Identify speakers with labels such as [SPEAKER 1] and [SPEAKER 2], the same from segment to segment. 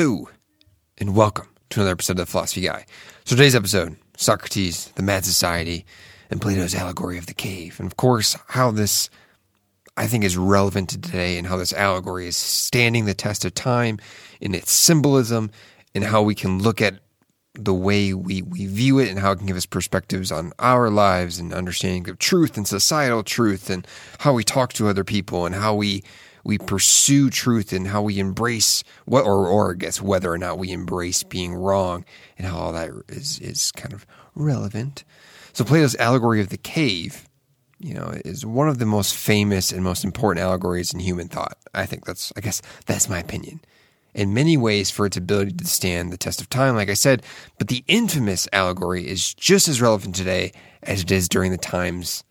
[SPEAKER 1] Hello, and welcome to another episode of the Philosophy Guy. So today's episode, Socrates, the Mad Society, and Plato's allegory of the cave. And of course, how this I think is relevant to today and how this allegory is standing the test of time in its symbolism and how we can look at the way we, we view it and how it can give us perspectives on our lives and understanding of truth and societal truth and how we talk to other people and how we we pursue truth and how we embrace what or or I guess whether or not we embrace being wrong and how all that is is kind of relevant. So Plato's allegory of the cave, you know, is one of the most famous and most important allegories in human thought. I think that's I guess that's my opinion in many ways for its ability to stand the test of time, like I said, but the infamous allegory is just as relevant today as it is during the times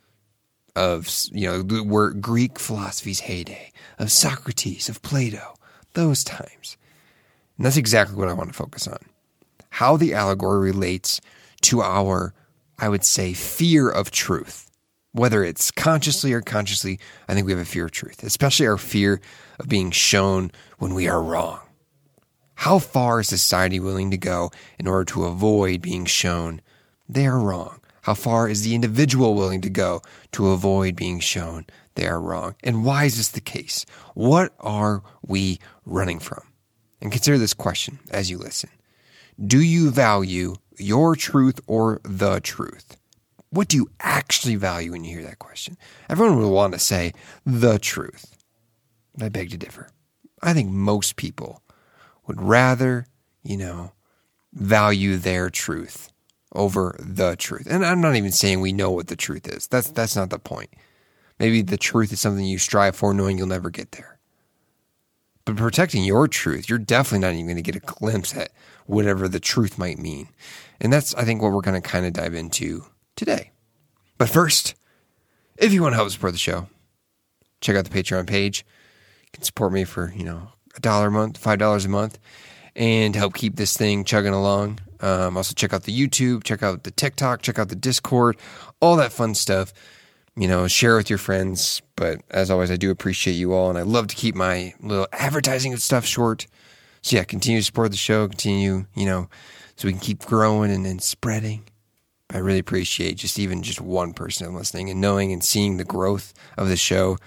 [SPEAKER 1] of, you know, were Greek philosophy's heyday, of Socrates, of Plato, those times. And that's exactly what I want to focus on. How the allegory relates to our, I would say, fear of truth. Whether it's consciously or consciously, I think we have a fear of truth, especially our fear of being shown when we are wrong. How far is society willing to go in order to avoid being shown they are wrong? How far is the individual willing to go to avoid being shown they are wrong? And why is this the case? What are we running from? And consider this question as you listen. Do you value your truth or the truth? What do you actually value when you hear that question? Everyone will want to say the truth. But I beg to differ. I think most people would rather, you know, value their truth over the truth. And I'm not even saying we know what the truth is. That's that's not the point. Maybe the truth is something you strive for knowing you'll never get there. But protecting your truth, you're definitely not even going to get a glimpse at whatever the truth might mean. And that's I think what we're going to kind of dive into today. But first, if you want to help support the show, check out the Patreon page. You can support me for, you know, a dollar a month, five dollars a month, and help keep this thing chugging along. Um, also, check out the YouTube, check out the TikTok, check out the Discord, all that fun stuff. You know, share with your friends. But as always, I do appreciate you all, and I love to keep my little advertising stuff short. So yeah, continue to support the show, continue, you know, so we can keep growing and, and spreading. I really appreciate just even just one person listening and knowing and seeing the growth of the show.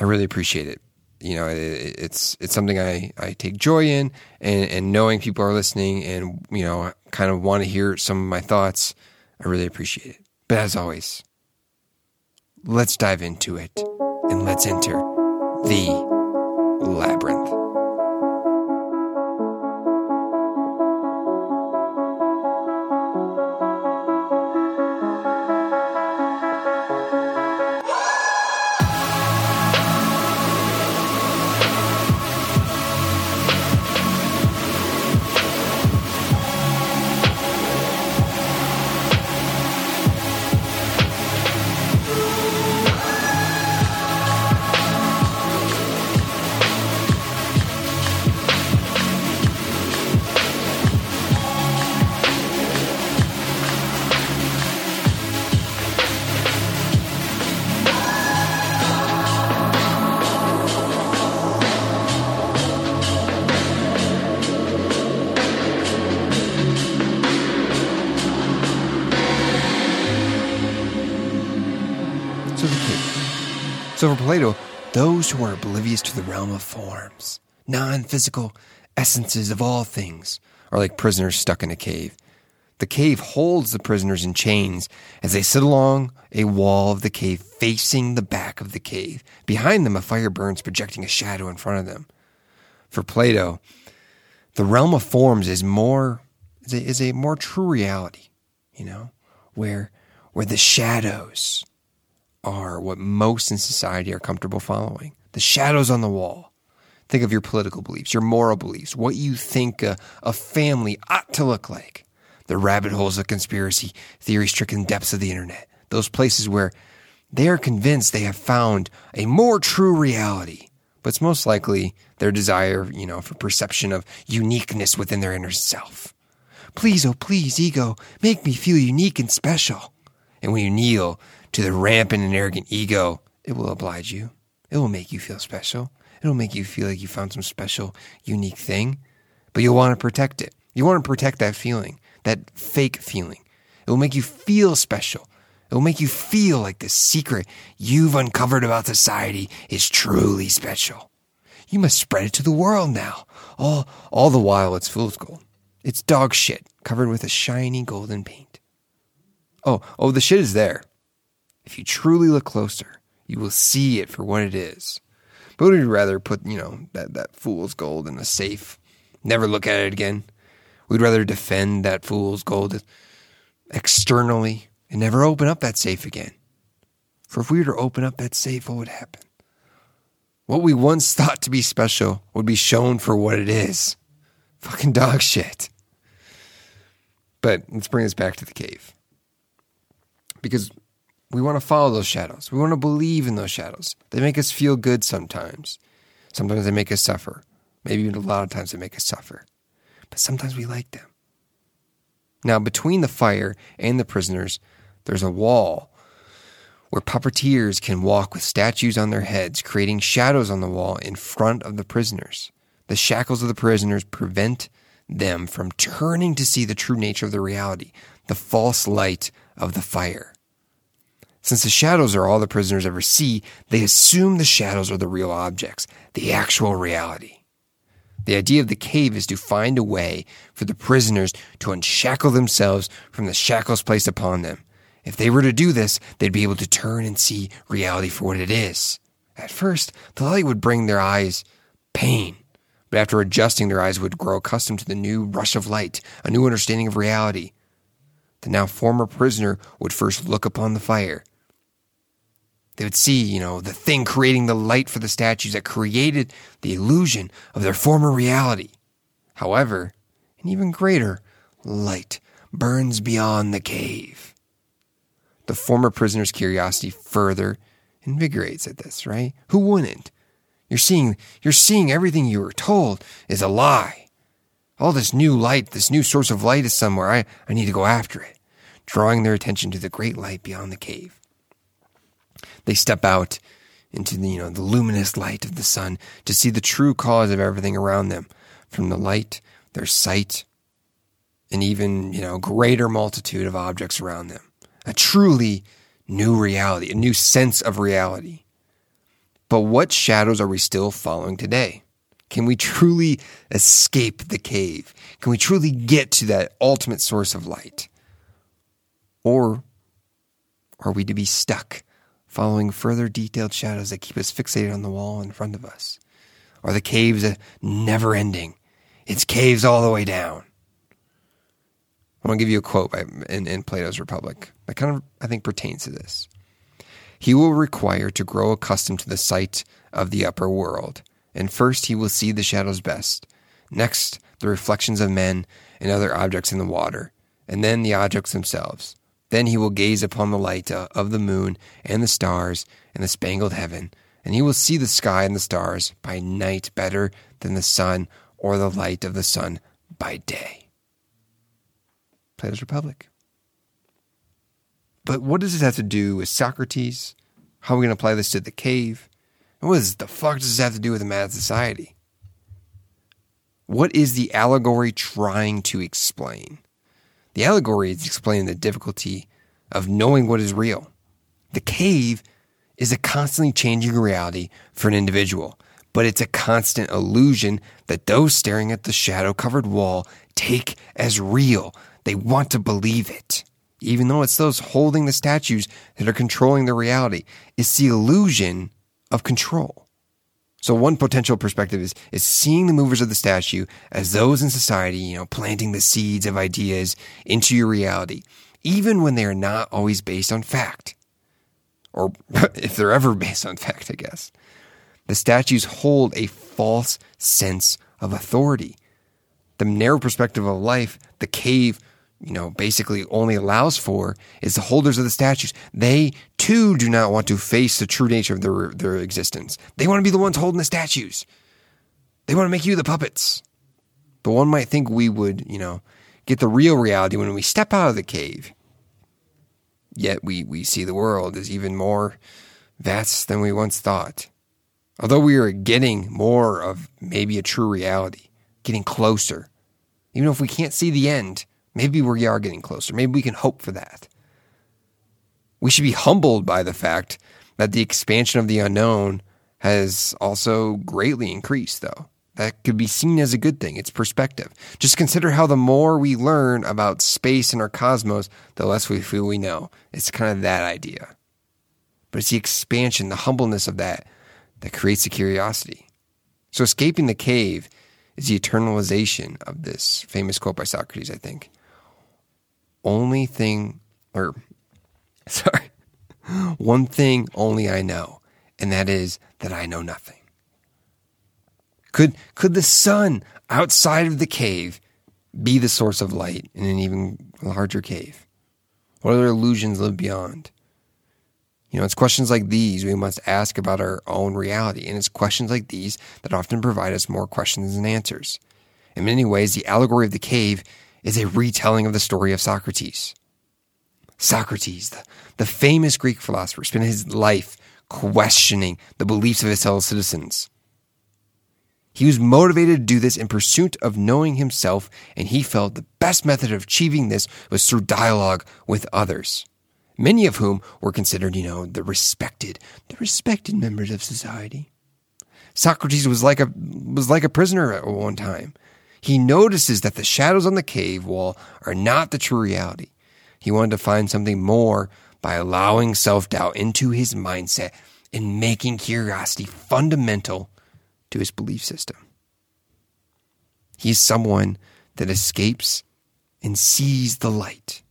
[SPEAKER 1] I really appreciate it you know, it, it's it's something I, I take joy in, and, and knowing people are listening and you know, kind of want to hear some of my thoughts. I really appreciate it. But as always, let's dive into it and let's enter the Plato, those who are oblivious to the realm of forms, non physical essences of all things, are like prisoners stuck in a cave. The cave holds the prisoners in chains as they sit along a wall of the cave facing the back of the cave. Behind them, a fire burns, projecting a shadow in front of them. For Plato, the realm of forms is more is a, is a more true reality, you know, where where the shadows are what most in society are comfortable following. The shadows on the wall. Think of your political beliefs, your moral beliefs, what you think a, a family ought to look like. The rabbit holes of conspiracy theory stricken depths of the internet. Those places where they are convinced they have found a more true reality. But it's most likely their desire, you know, for perception of uniqueness within their inner self. Please, oh please, ego, make me feel unique and special. And when you kneel, to the rampant and arrogant ego, it will oblige you. It will make you feel special. It'll make you feel like you found some special, unique thing. but you'll want to protect it. You want to protect that feeling, that fake feeling. It will make you feel special. It will make you feel like the secret you've uncovered about society is truly special. You must spread it to the world now. All, all the while it's fool's gold. It's dog shit covered with a shiny golden paint. Oh, oh, the shit is there. If you truly look closer, you will see it for what it is. But would you rather put, you know, that, that fool's gold in a safe, never look at it again? We'd rather defend that fool's gold externally and never open up that safe again. For if we were to open up that safe, what would happen? What we once thought to be special would be shown for what it is. Fucking dog shit. But let's bring this back to the cave. Because we want to follow those shadows. We want to believe in those shadows. They make us feel good sometimes. Sometimes they make us suffer. Maybe even a lot of times they make us suffer. But sometimes we like them. Now, between the fire and the prisoners, there's a wall where puppeteers can walk with statues on their heads, creating shadows on the wall in front of the prisoners. The shackles of the prisoners prevent them from turning to see the true nature of the reality, the false light of the fire. Since the shadows are all the prisoners ever see, they assume the shadows are the real objects, the actual reality. The idea of the cave is to find a way for the prisoners to unshackle themselves from the shackles placed upon them. If they were to do this, they'd be able to turn and see reality for what it is. At first, the light would bring their eyes pain, but after adjusting, their eyes would grow accustomed to the new rush of light, a new understanding of reality. The now former prisoner would first look upon the fire, they would see, you know, the thing creating the light for the statues that created the illusion of their former reality. However, an even greater light burns beyond the cave. The former prisoner's curiosity further invigorates at this, right? Who wouldn't? You're seeing you're seeing everything you were told is a lie. All this new light, this new source of light is somewhere. I, I need to go after it, drawing their attention to the great light beyond the cave. They step out into the, you know, the luminous light of the sun to see the true cause of everything around them. From the light, their sight, and even, you know, greater multitude of objects around them. A truly new reality, a new sense of reality. But what shadows are we still following today? Can we truly escape the cave? Can we truly get to that ultimate source of light? Or are we to be stuck following further detailed shadows that keep us fixated on the wall in front of us? Are the caves a never ending? It's caves all the way down. I want to give you a quote by, in, in Plato's Republic that kind of, I think, pertains to this. He will require to grow accustomed to the sight of the upper world, and first he will see the shadows best, next the reflections of men and other objects in the water, and then the objects themselves. Then he will gaze upon the light uh, of the moon and the stars and the spangled heaven, and he will see the sky and the stars by night better than the sun or the light of the sun by day. Plato's Republic. But what does this have to do with Socrates? How are we going to apply this to the cave? And what the fuck does this have to do with the mad society? What is the allegory trying to explain? The allegory is explaining the difficulty of knowing what is real. The cave is a constantly changing reality for an individual, but it's a constant illusion that those staring at the shadow covered wall take as real. They want to believe it. Even though it's those holding the statues that are controlling the reality, it's the illusion of control. So one potential perspective is, is seeing the movers of the statue as those in society, you know, planting the seeds of ideas into your reality, even when they are not always based on fact. Or if they're ever based on fact, I guess. The statues hold a false sense of authority. The narrow perspective of life, the cave you know, basically only allows for is the holders of the statues. They too do not want to face the true nature of their, their existence. They want to be the ones holding the statues. They want to make you the puppets. But one might think we would, you know, get the real reality when we step out of the cave. Yet we, we see the world as even more vast than we once thought. Although we are getting more of maybe a true reality, getting closer. Even if we can't see the end, maybe we are getting closer. Maybe we can hope for that. We should be humbled by the fact that the expansion of the unknown has also greatly increased, though. That could be seen as a good thing. It's perspective. Just consider how the more we learn about space and our cosmos, the less we feel we know. It's kind of that idea. But it's the expansion, the humbleness of that, that creates the curiosity. So escaping the cave is the eternalization of this famous quote by Socrates, I think. Only thing, or sorry, one thing only I know, and that is that I know nothing. Could, could the sun outside of the cave be the source of light in an even larger cave? What other illusions live beyond? You know, it's questions like these we must ask about our own reality, and it's questions like these that often provide us more questions than answers. In many ways, the allegory of the cave is a retelling of the story of Socrates. Socrates, the, the famous Greek philosopher, spent his life questioning the beliefs of his fellow citizens. He was motivated to do this in pursuit of knowing himself, and he felt the best method of achieving this was through dialogue with others, many of whom were considered, you know, the respected, the respected members of society. Socrates was like a was like a prisoner at one time. He notices that the shadows on the cave wall are not the true reality. He wanted to find something more by allowing self-doubt into his mindset and making curiosity fundamental to his belief system. He's someone that escapes and sees the light,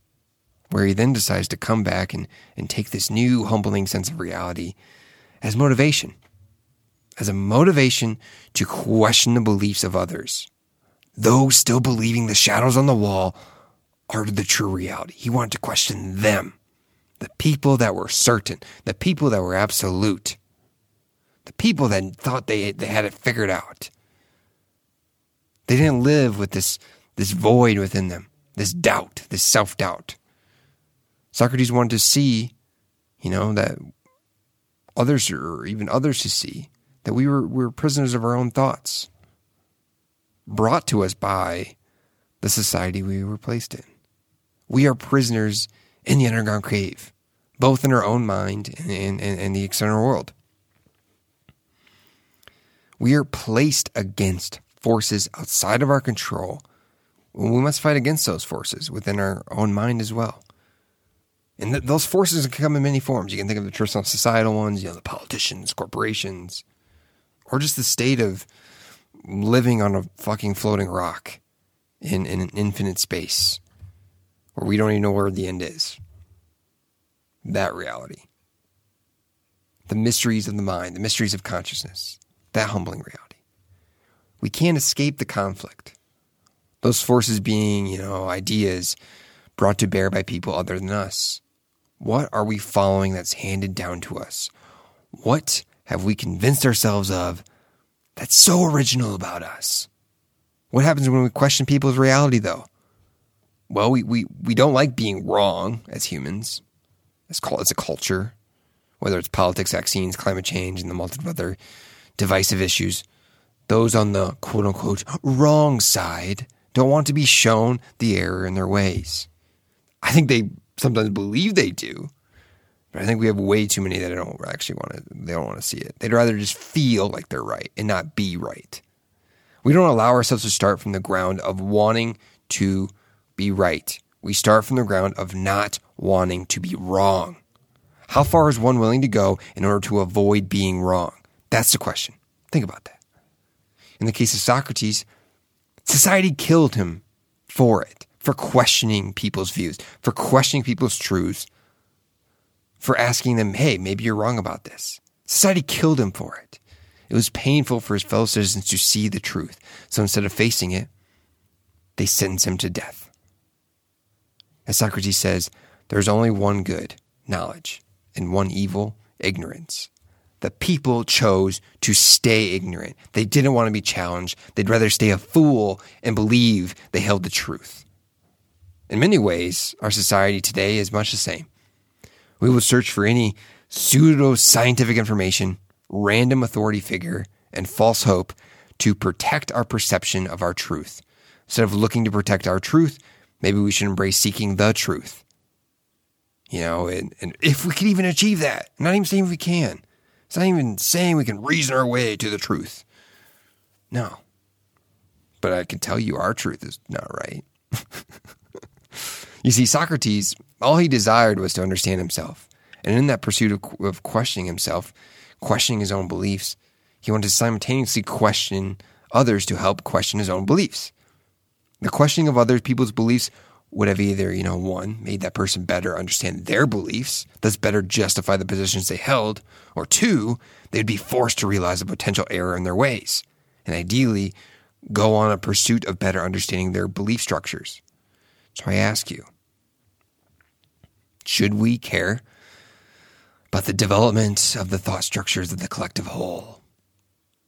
[SPEAKER 1] where he then decides to come back and, and take this new, humbling sense of reality as motivation, as a motivation to question the beliefs of others. Though still believing the shadows on the wall are the true reality. He wanted to question them, the people that were certain, the people that were absolute the people that thought they they had it figured out. They didn't live with this this void within them, this doubt, this self doubt. Socrates wanted to see, you know, that others or even others to see that we were we were prisoners of our own thoughts, brought to us by the society we were placed in. We are prisoners in the underground cave, both in our own mind and, and the external world. We are placed against forces outside of our control. We must fight against those forces within our own mind as well. And th- those forces can come in many forms. You can think of the traditional societal ones, you know, the politicians, corporations, or just the state of living on a fucking floating rock in, in an infinite space where we don't even know where the end is. That reality. The mysteries of the mind, the mysteries of consciousness that humbling reality. We can't escape the conflict. Those forces being, you know, ideas brought to bear by people other than us. What are we following that's handed down to us? What have we convinced ourselves of that's so original about us? What happens when we question people's reality, though? Well, we, we, we don't like being wrong as humans. Called it's a culture, whether it's politics, vaccines, climate change, and the multitude of other divisive issues. Those on the quote unquote wrong side don't want to be shown the error in their ways. I think they sometimes believe they do, but I think we have way too many that don't actually want to, they don't want to see it. They'd rather just feel like they're right and not be right. We don't allow ourselves to start from the ground of wanting to be right. We start from the ground of not wanting to be wrong. How far is one willing to go in order to avoid being wrong? That's the question. Think about that. In the case of Socrates, society killed him for it, for questioning people's views, for questioning people's truths, for asking them, hey, maybe you're wrong about this. Society killed him for it. It was painful for his fellow citizens to see the truth. So instead of facing it, they sentenced him to death. As Socrates says, there's only one good, knowledge, and one evil, ignorance the people chose to stay ignorant. They didn't want to be challenged. They'd rather stay a fool and believe they held the truth. In many ways, our society today is much the same. We will search for any pseudo scientific information, random authority figure, and false hope to protect our perception of our truth. Instead of looking to protect our truth, maybe we should embrace seeking the truth. You know, and, and if we can even achieve that, I'm not even saying we can. It's not even saying we can reason our way to the truth. No. But I can tell you our truth is not right. you see, Socrates, all he desired was to understand himself. And in that pursuit of, of questioning himself, questioning his own beliefs, he wanted to simultaneously question others to help question his own beliefs. The questioning of other people's beliefs would have either, you know, one, made that person better understand their beliefs, thus better justify the positions they held, or two, they'd be forced to realize a potential error in their ways, and ideally go on a pursuit of better understanding their belief structures. So I ask you, should we care about the development of the thought structures of the collective whole?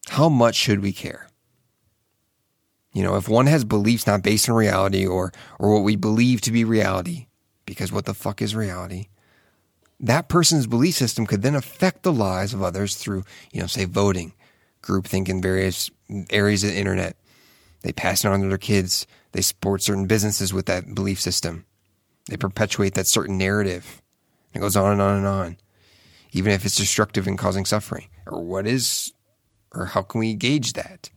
[SPEAKER 1] How much should we care? You know, if one has beliefs not based on reality or or what we believe to be reality, because what the fuck is reality? That person's belief system could then affect the lives of others through, you know, say voting, groupthink in various areas of the internet. They pass it on to their kids. They support certain businesses with that belief system. They perpetuate that certain narrative. It goes on and on and on, even if it's destructive and causing suffering. Or what is, or how can we gauge that?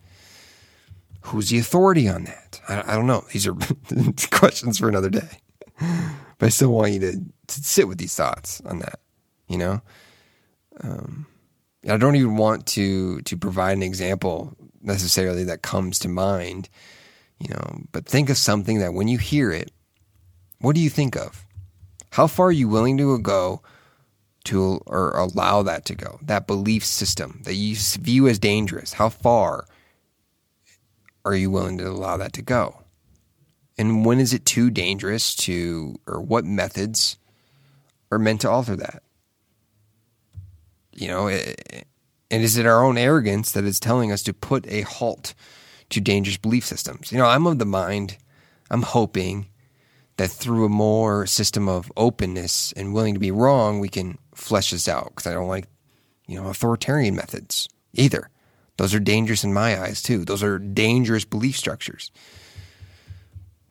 [SPEAKER 1] Who's the authority on that? I, I don't know. These are questions for another day. But I still want you to, to sit with these thoughts on that, you know? Um, I don't even want to to provide an example necessarily that comes to mind, you know, but think of something that when you hear it, what do you think of? How far are you willing to go to or allow that to go? That belief system that you view as dangerous. How far are you willing to allow that to go? And when is it too dangerous to, or what methods are meant to alter that? You know, eh, eh, and is it our own arrogance that is telling us to put a halt to dangerous belief systems? You know, I'm of the mind, I'm hoping that through a more system of openness and willing to be wrong, we can flesh this out. Because I don't like, you know, authoritarian methods either. Those are dangerous in my eyes too. Those are dangerous belief structures.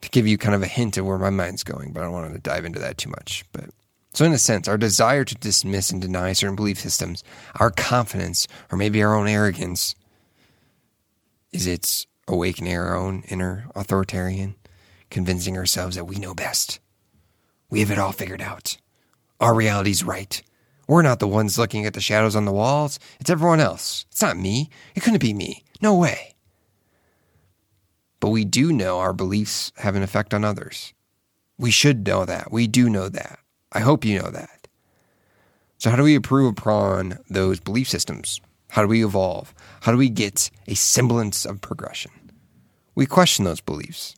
[SPEAKER 1] To give you kind of a hint of where my mind's going, but I don't want to dive into that too much. But so, in a sense, our desire to dismiss and deny certain belief systems, our confidence, or maybe our own arrogance, is it's awakening our own inner authoritarian convincing ourselves that we know best. We have it all figured out. Our reality's right. We're not the ones looking at the shadows on the walls. It's everyone else. It's not me. It couldn't be me. No way. But we do know our beliefs have an effect on others. We should know that. We do know that. I hope you know that. So, how do we improve upon those belief systems? How do we evolve? How do we get a semblance of progression? We question those beliefs.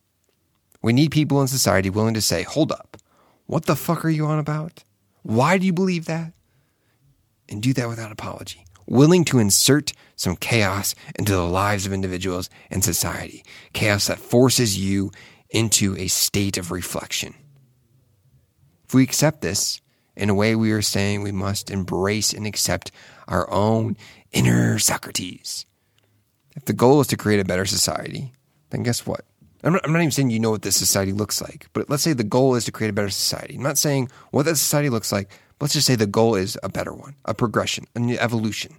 [SPEAKER 1] We need people in society willing to say, hold up, what the fuck are you on about? Why do you believe that? And do that without apology. Willing to insert some chaos into the lives of individuals and society. Chaos that forces you into a state of reflection. If we accept this, in a way, we are saying we must embrace and accept our own inner Socrates. If the goal is to create a better society, then guess what? I'm not, I'm not, even saying you know what this society looks like, but let's say the goal is to create a better society. I'm not saying what that society looks like. Let's just say the goal is a better one, a progression, an evolution.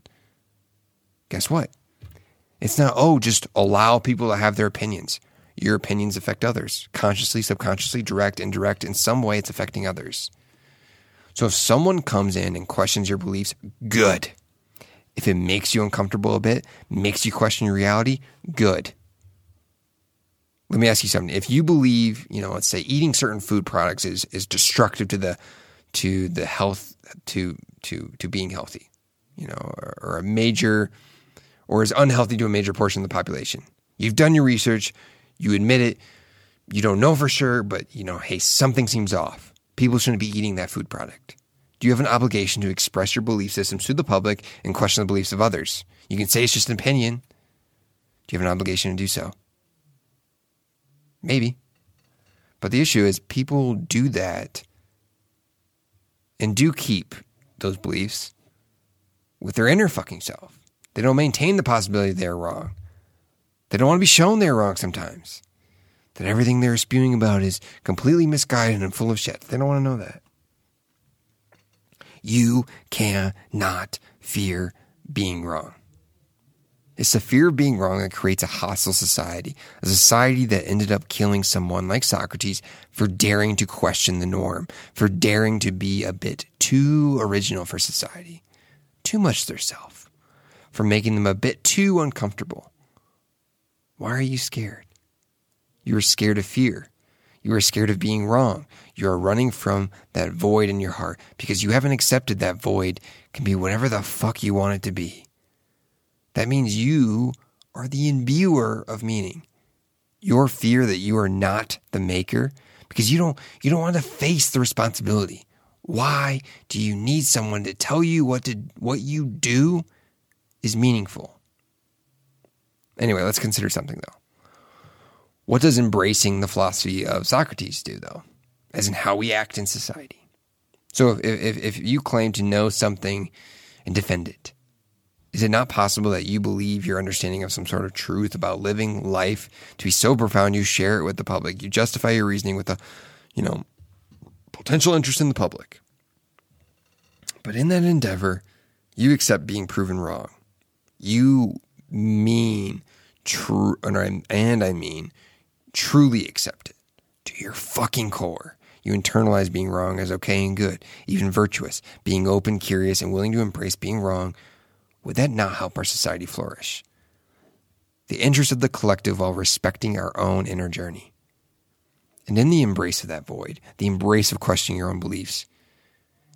[SPEAKER 1] Guess what? It's not, oh, just allow people to have their opinions. Your opinions affect others, consciously, subconsciously, direct, indirect. In some way, it's affecting others. So if someone comes in and questions your beliefs, good. If it makes you uncomfortable a bit, makes you question your reality, good let me ask you something. If you believe, you know, let's say eating certain food products is is destructive to the to the health to to to being healthy, you know, or, or a major or is unhealthy to a major portion of the population. You've done your research, you admit it, you don't know for sure, but you know, hey, something seems off. People shouldn't be eating that food product. Do you have an obligation to express your belief systems to the public and question the beliefs of others? You can say it's just an opinion. Do you have an obligation to do so? Maybe. But the issue is people do that and do keep those beliefs with their inner fucking self. They don't maintain the possibility they're wrong. They don't want to be shown they're wrong sometimes. That everything they're spewing about is completely misguided and full of shit. They don't want to know that. You cannot fear being wrong. It's the fear of being wrong that creates a hostile society, a society that ended up killing someone like Socrates for daring to question the norm, for daring to be a bit too original for society, too much their self, for making them a bit too uncomfortable. Why are you scared? You are scared of fear. You are scared of being wrong. You are running from that void in your heart because you haven't accepted that void can be whatever the fuck you want it to be. That means you are the imbuer of meaning. Your fear that you are not the maker because you don't you don't want to face the responsibility. Why do you need someone to tell you what to what you do is meaningful? Anyway, let's consider something though. What does embracing the philosophy of Socrates do though? As in how we act in society. So if, if, if you claim to know something and defend it, is it not possible that you believe your understanding of some sort of truth about living life to be so profound you share it with the public? You justify your reasoning with a, you know, potential interest in the public. But in that endeavor, you accept being proven wrong. You mean true, and I mean truly accept it to your fucking core. You internalize being wrong as okay and good, even virtuous, being open, curious, and willing to embrace being wrong would that not help our society flourish? The interest of the collective while respecting our own inner journey. And in the embrace of that void, the embrace of questioning your own beliefs,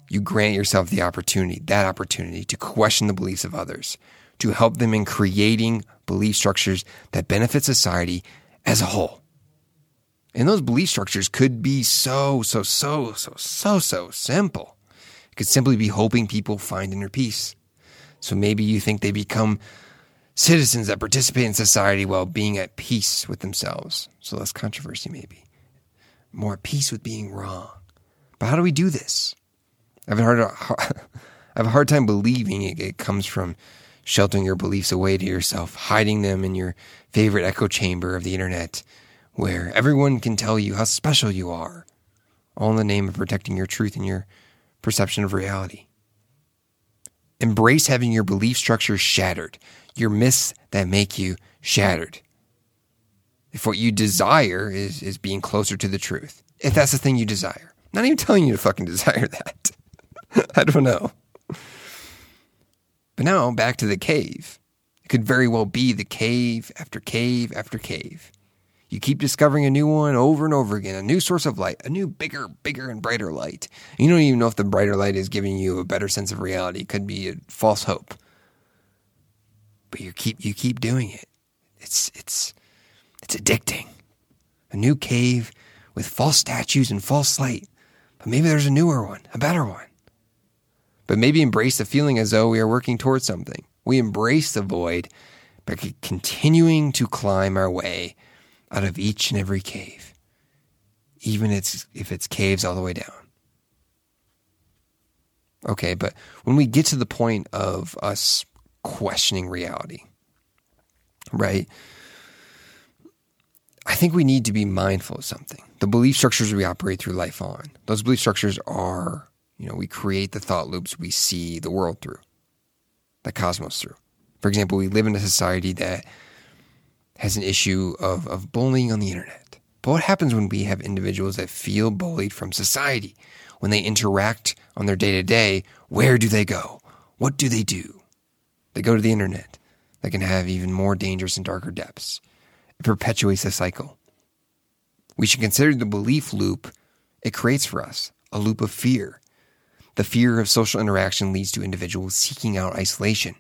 [SPEAKER 1] you grant yourself the opportunity, that opportunity to question the beliefs of others, to help them in creating belief structures that benefit society as a whole. And those belief structures could be so, so, so, so, so, so simple. It could simply be hoping people find inner peace so maybe you think they become citizens that participate in society while being at peace with themselves. So less controversy, maybe. More at peace with being wrong. But how do we do this? I have a hard, I have a hard time believing it, it comes from sheltering your beliefs away to yourself, hiding them in your favorite echo chamber of the internet, where everyone can tell you how special you are, all in the name of protecting your truth and your perception of reality. Embrace having your belief structure shattered, your myths that make you shattered. If what you desire is, is being closer to the truth, if that's the thing you desire, not even telling you to fucking desire that. I don't know. But now back to the cave. It could very well be the cave after cave after cave. You keep discovering a new one over and over again, a new source of light, a new bigger, bigger and brighter light. You don't even know if the brighter light is giving you a better sense of reality. It could be a false hope. But you keep you keep doing it. It's it's it's addicting. A new cave with false statues and false light. But maybe there's a newer one, a better one. But maybe embrace the feeling as though we are working towards something. We embrace the void by continuing to climb our way out of each and every cave, even if it's caves all the way down. Okay, but when we get to the point of us questioning reality, right? I think we need to be mindful of something. The belief structures we operate through life on, those belief structures are, you know, we create the thought loops we see the world through, the cosmos through. For example, we live in a society that has an issue of, of bullying on the internet. But what happens when we have individuals that feel bullied from society? When they interact on their day to day, where do they go? What do they do? They go to the internet. That can have even more dangerous and darker depths. It perpetuates the cycle. We should consider the belief loop it creates for us a loop of fear. The fear of social interaction leads to individuals seeking out isolation.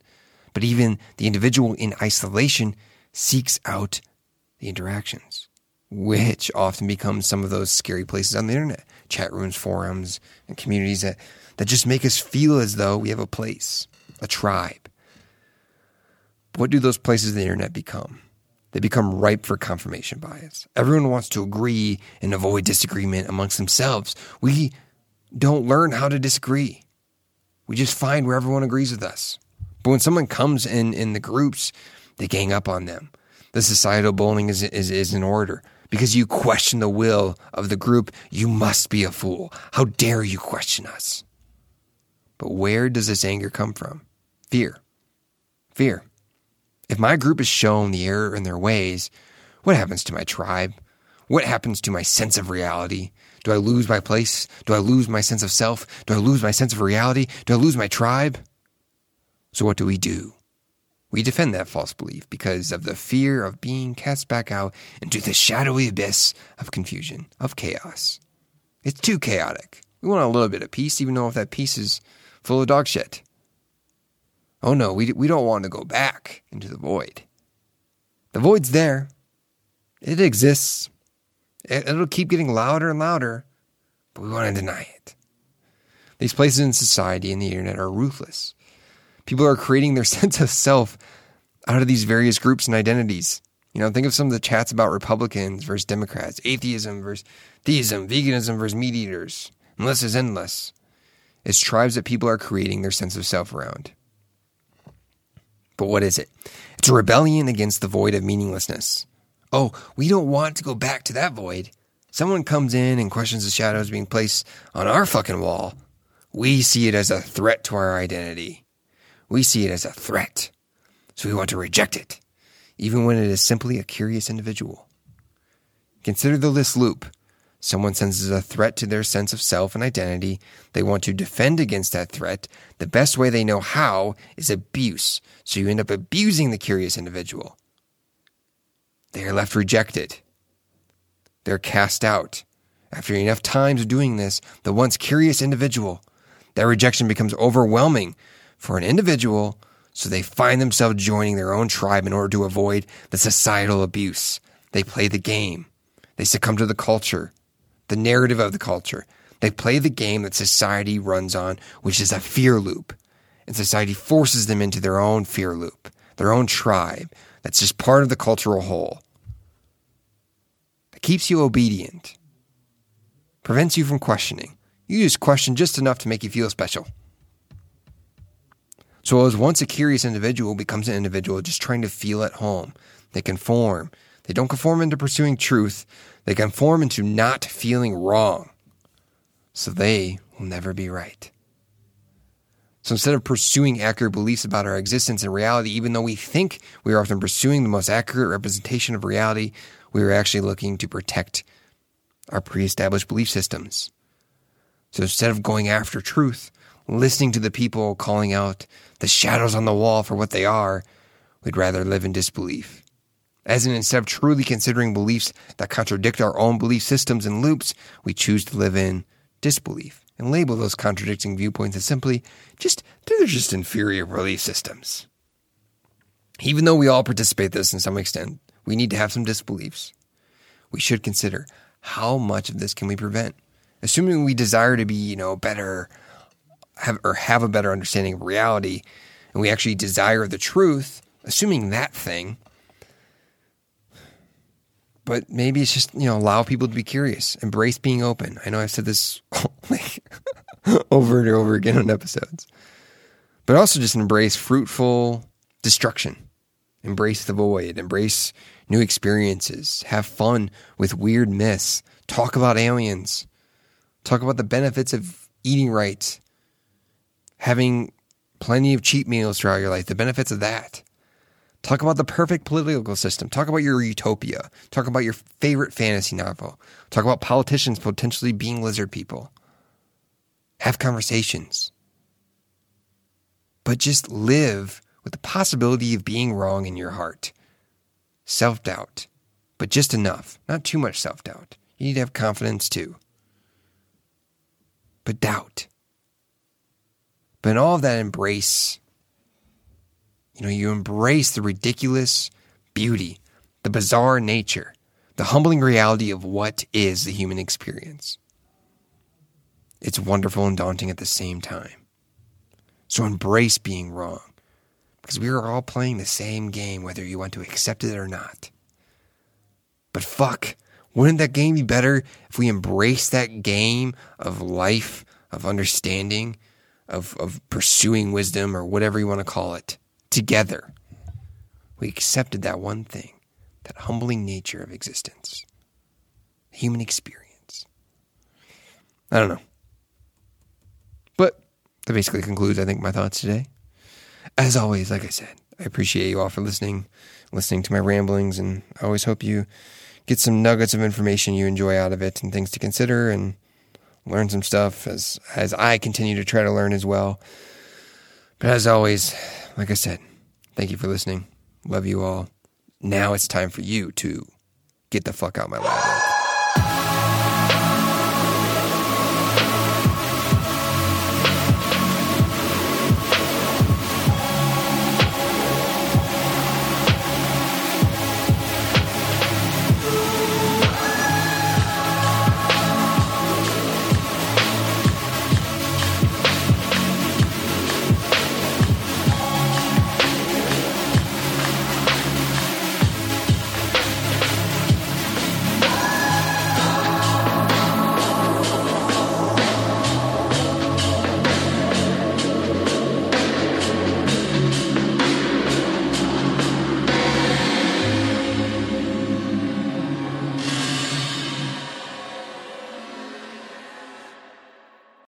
[SPEAKER 1] But even the individual in isolation seeks out the interactions, which often becomes some of those scary places on the internet chat rooms, forums, and communities that, that just make us feel as though we have a place, a tribe. What do those places on the internet become? They become ripe for confirmation bias. Everyone wants to agree and avoid disagreement amongst themselves. We don't learn how to disagree. We just find where everyone agrees with us. But when someone comes in in the groups they gang up on them. The societal bullying is, is, is in order. Because you question the will of the group, you must be a fool. How dare you question us? But where does this anger come from? Fear. Fear. If my group is shown the error in their ways, what happens to my tribe? What happens to my sense of reality? Do I lose my place? Do I lose my sense of self? Do I lose my sense of reality? Do I lose my tribe? So what do we do? We defend that false belief because of the fear of being cast back out into the shadowy abyss of confusion, of chaos. It's too chaotic. We want a little bit of peace, even though if that peace is full of dog shit. Oh no, we, we don't want to go back into the void. The void's there. It exists. It, it'll keep getting louder and louder, but we want to deny it. These places in society and the internet are ruthless. People are creating their sense of self out of these various groups and identities. You know, think of some of the chats about Republicans versus Democrats, atheism versus theism, veganism versus meat eaters. And list is endless. It's tribes that people are creating their sense of self around. But what is it? It's a rebellion against the void of meaninglessness. Oh, we don't want to go back to that void. Someone comes in and questions the shadows being placed on our fucking wall. We see it as a threat to our identity. We see it as a threat, so we want to reject it, even when it is simply a curious individual. Consider the list loop. Someone senses a threat to their sense of self and identity. They want to defend against that threat. The best way they know how is abuse. So you end up abusing the curious individual. They are left rejected. They're cast out. After enough times of doing this, the once curious individual, that rejection becomes overwhelming for an individual so they find themselves joining their own tribe in order to avoid the societal abuse. They play the game. They succumb to the culture, the narrative of the culture. They play the game that society runs on, which is a fear loop. And society forces them into their own fear loop, their own tribe. That's just part of the cultural whole. That keeps you obedient, prevents you from questioning. You just question just enough to make you feel special. So as once a curious individual becomes an individual just trying to feel at home. They conform. They don't conform into pursuing truth. They conform into not feeling wrong. So they will never be right. So instead of pursuing accurate beliefs about our existence and reality, even though we think we are often pursuing the most accurate representation of reality, we are actually looking to protect our pre established belief systems. So instead of going after truth, listening to the people calling out the shadows on the wall for what they are, we'd rather live in disbelief. As in, instead of truly considering beliefs that contradict our own belief systems and loops, we choose to live in disbelief and label those contradicting viewpoints as simply just, they're just inferior belief systems. Even though we all participate in this in some extent, we need to have some disbeliefs. We should consider how much of this can we prevent? Assuming we desire to be, you know, better, have or have a better understanding of reality and we actually desire the truth, assuming that thing. But maybe it's just, you know, allow people to be curious, embrace being open. I know I've said this over and over again on episodes. But also just embrace fruitful destruction. Embrace the void, embrace new experiences, have fun with weird myths, talk about aliens, talk about the benefits of eating right, having plenty of cheap meals throughout your life, the benefits of that. Talk about the perfect political system. Talk about your utopia. Talk about your favorite fantasy novel. Talk about politicians potentially being lizard people. Have conversations. But just live with the possibility of being wrong in your heart. Self doubt, but just enough, not too much self doubt. You need to have confidence too. But doubt. But in all of that embrace, you know, you embrace the ridiculous beauty, the bizarre nature, the humbling reality of what is the human experience. It's wonderful and daunting at the same time. So embrace being wrong because we are all playing the same game, whether you want to accept it or not. But fuck, wouldn't that game be better if we embrace that game of life, of understanding, of, of pursuing wisdom or whatever you want to call it together. We accepted that one thing that humbling nature of existence, human experience. I don't know. But that basically concludes, I think, my thoughts today. As always, like I said, I appreciate you all for listening, listening to my ramblings, and I always hope you get some nuggets of information you enjoy out of it and things to consider and learn some stuff as as I continue to try to learn as well. But as always, like I said, thank you for listening. Love you all. Now it's time for you to get the fuck out my lab.